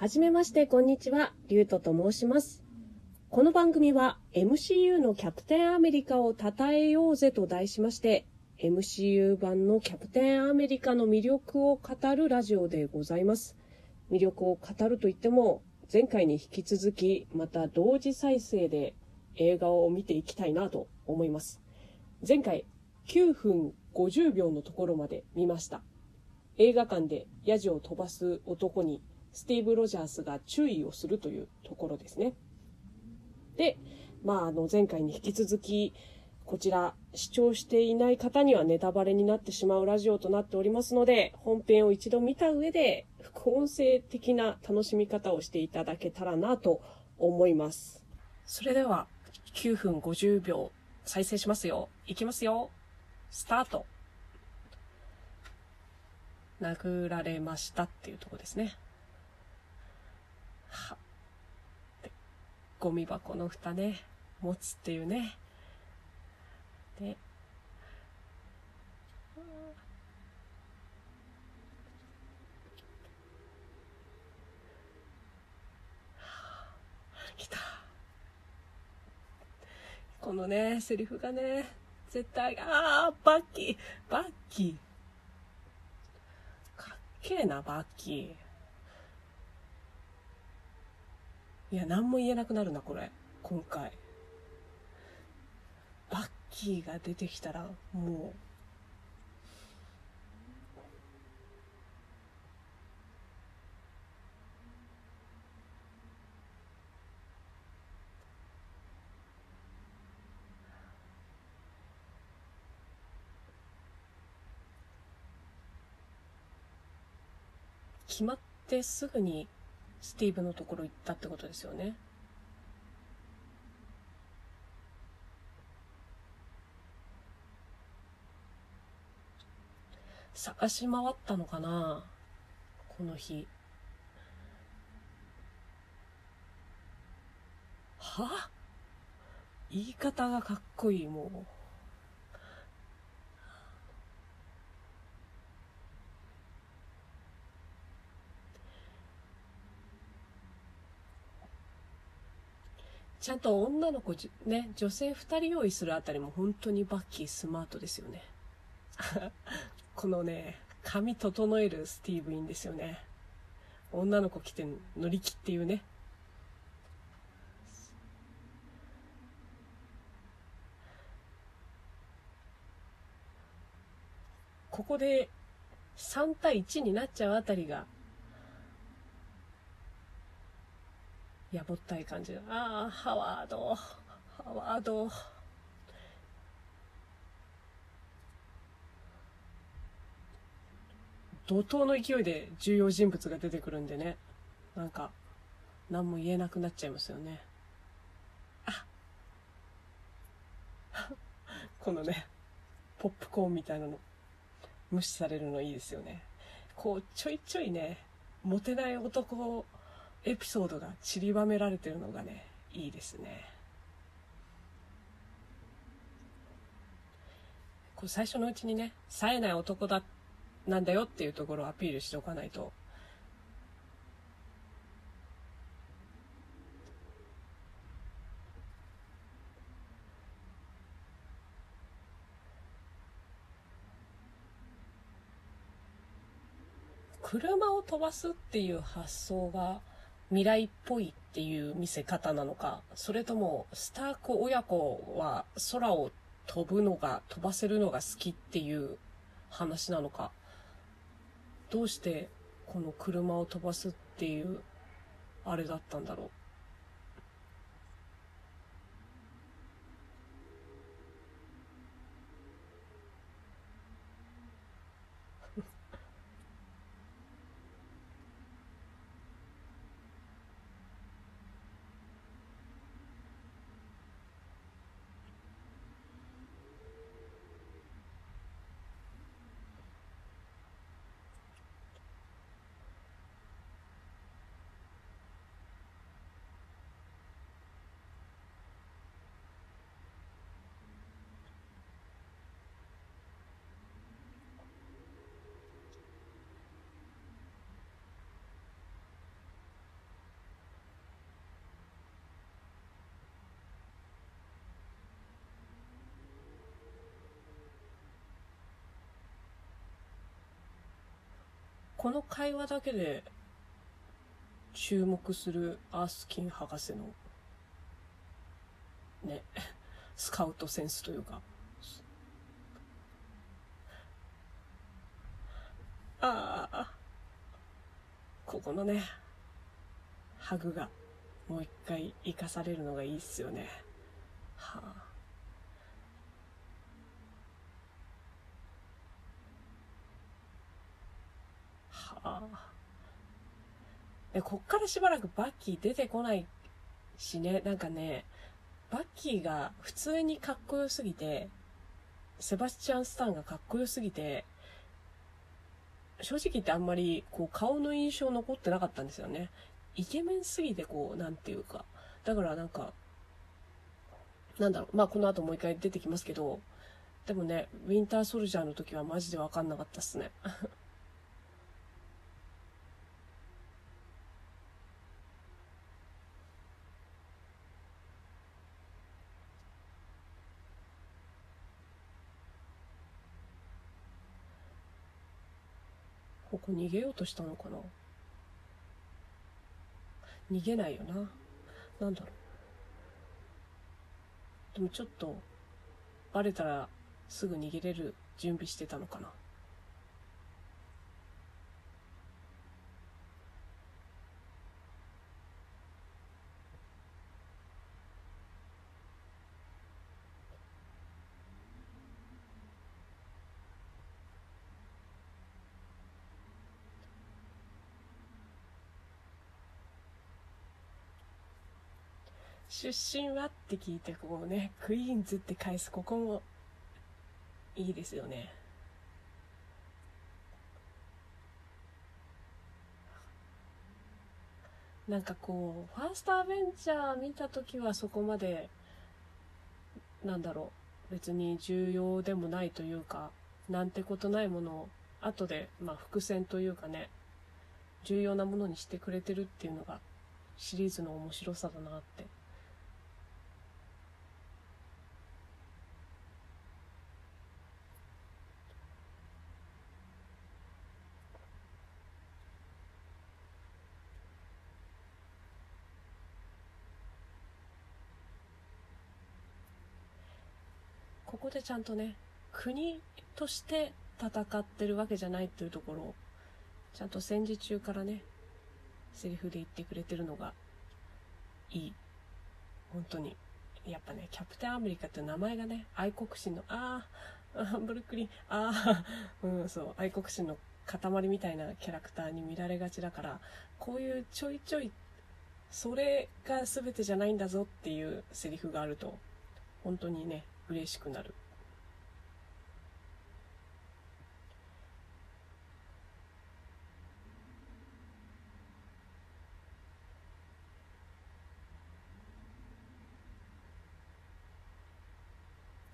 はじめまして、こんにちは。リュウトと申します。この番組は MCU のキャプテンアメリカを称えようぜと題しまして、MCU 版のキャプテンアメリカの魅力を語るラジオでございます。魅力を語るといっても、前回に引き続き、また同時再生で映画を見ていきたいなと思います。前回、9分50秒のところまで見ました。映画館でヤジを飛ばす男にスティーブ・ロジャースが注意をするというところですね。で、まあ、あの、前回に引き続き、こちら、視聴していない方にはネタバレになってしまうラジオとなっておりますので、本編を一度見た上で、副音声的な楽しみ方をしていただけたらなと思います。それでは、9分50秒再生しますよ。いきますよ。スタート。殴られましたっていうとこですね。は。でゴミ箱の蓋ね、持つっていうね。で、来た。このね、セリフがね、絶対、ああ、バッキー、バッキー。かっけえな、バッキー。いや、何も言えなくなるな、これ。今回。バッキーが出てきたら、もう。決まってすぐにスティーブのところ行ったってことですよね。探し回ったのかなこの日。は？言い方がかっこいい、もう。ちゃんと女の子、ね、女性二人用意するあたりも本当にバッキースマートですよね。このね、髪整えるスティーブいいんですよね。女の子来て乗り気っていうね。ここで3対1になっちゃうあたりがやぼったい感じ。ああ、ハワード、ハワード。怒涛の勢いで重要人物が出てくるんでね。なんか、何も言えなくなっちゃいますよね。あ このね、ポップコーンみたいなの、無視されるのいいですよね。こう、ちょいちょいね、モテない男エピソードが散りばめられてるのがね、いいですね。こう最初のうちにね、冴えない男だ、なんだよっていうところをアピールしておかないと。車を飛ばすっていう発想が未来っぽいっていう見せ方なのか、それともスターク親子は空を飛ぶのが、飛ばせるのが好きっていう話なのか、どうしてこの車を飛ばすっていうあれだったんだろう。この会話だけで注目するアースキン博士のね、スカウトセンスというか。ああ、ここのね、ハグがもう一回生かされるのがいいっすよね。はあ。で、こっからしばらくバッキー出てこないしね、なんかね、バッキーが普通にかっこよすぎて、セバスチャン・スタンがかっこよすぎて、正直言ってあんまりこう顔の印象残ってなかったんですよね。イケメンすぎてこう、なんていうか。だからなんか、なんだろう、まあこの後もう一回出てきますけど、でもね、ウィンターソルジャーの時はマジでわかんなかったっすね。ここ逃げようとしたのかな？逃げないよな。なんだろう。でもちょっと、バレたらすぐ逃げれる準備してたのかな。出身はって聞いてこうねクイーンズって返すここもいいですよね。なんかこうファーストアベンチャー見た時はそこまでなんだろう別に重要でもないというかなんてことないものを後でまあ伏線というかね重要なものにしてくれてるっていうのがシリーズの面白さだなってこでちゃんとね、国として戦ってるわけじゃないっていうところを、ちゃんと戦時中からね、セリフで言ってくれてるのがいい。本当に。やっぱね、キャプテンアメリカって名前がね、愛国心の、ああ、ブルックリン、ああ、うん、そう、愛国心の塊みたいなキャラクターに見られがちだから、こういうちょいちょい、それが全てじゃないんだぞっていうセリフがあると、本当にね、嬉しくなる。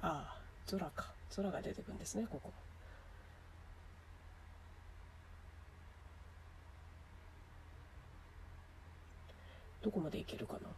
ああ、空か。空が出てくるんですね、ここ。どこまで行けるかな？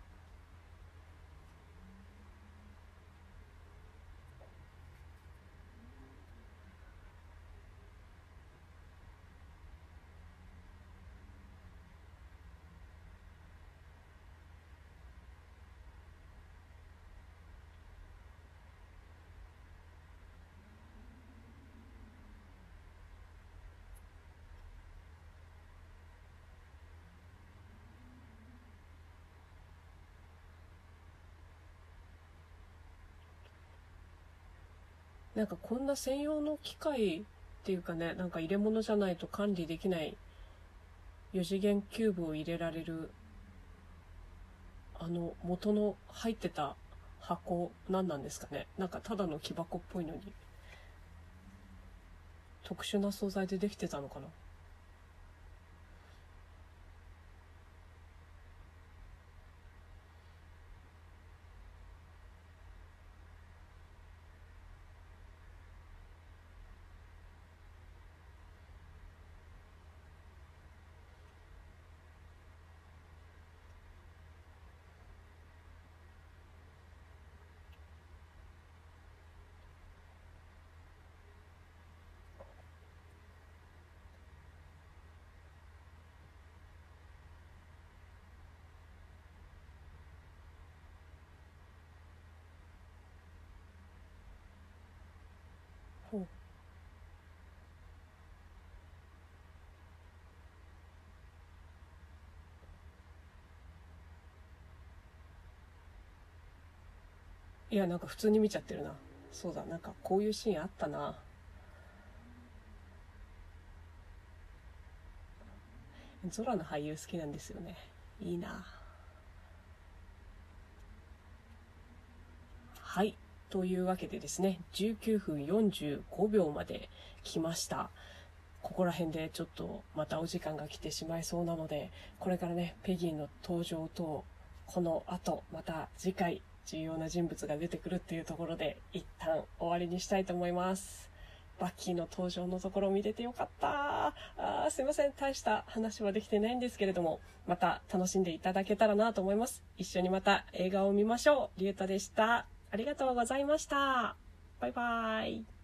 なんかこんな専用の機械っていうかね、なんか入れ物じゃないと管理できない4次元キューブを入れられるあの元の入ってた箱何なんですかね。なんかただの木箱っぽいのに特殊な素材でできてたのかな。いや、なんか普通に見ちゃってるな。そうだ、なんかこういうシーンあったな。ゾラの俳優好きなんですよね。いいな。はい。というわけでですね、19分45秒まで来ました。ここら辺でちょっとまたお時間が来てしまいそうなので、これからね、ペギーの登場と、この後、また次回、重要な人物が出てくるっていうところで、一旦終わりにしたいと思います。バッキーの登場のところを見れてよかった。あすいません。大した話はできてないんですけれども、また楽しんでいただけたらなと思います。一緒にまた映画を見ましょう。りゅうたでした。ありがとうございました。バイバーイ。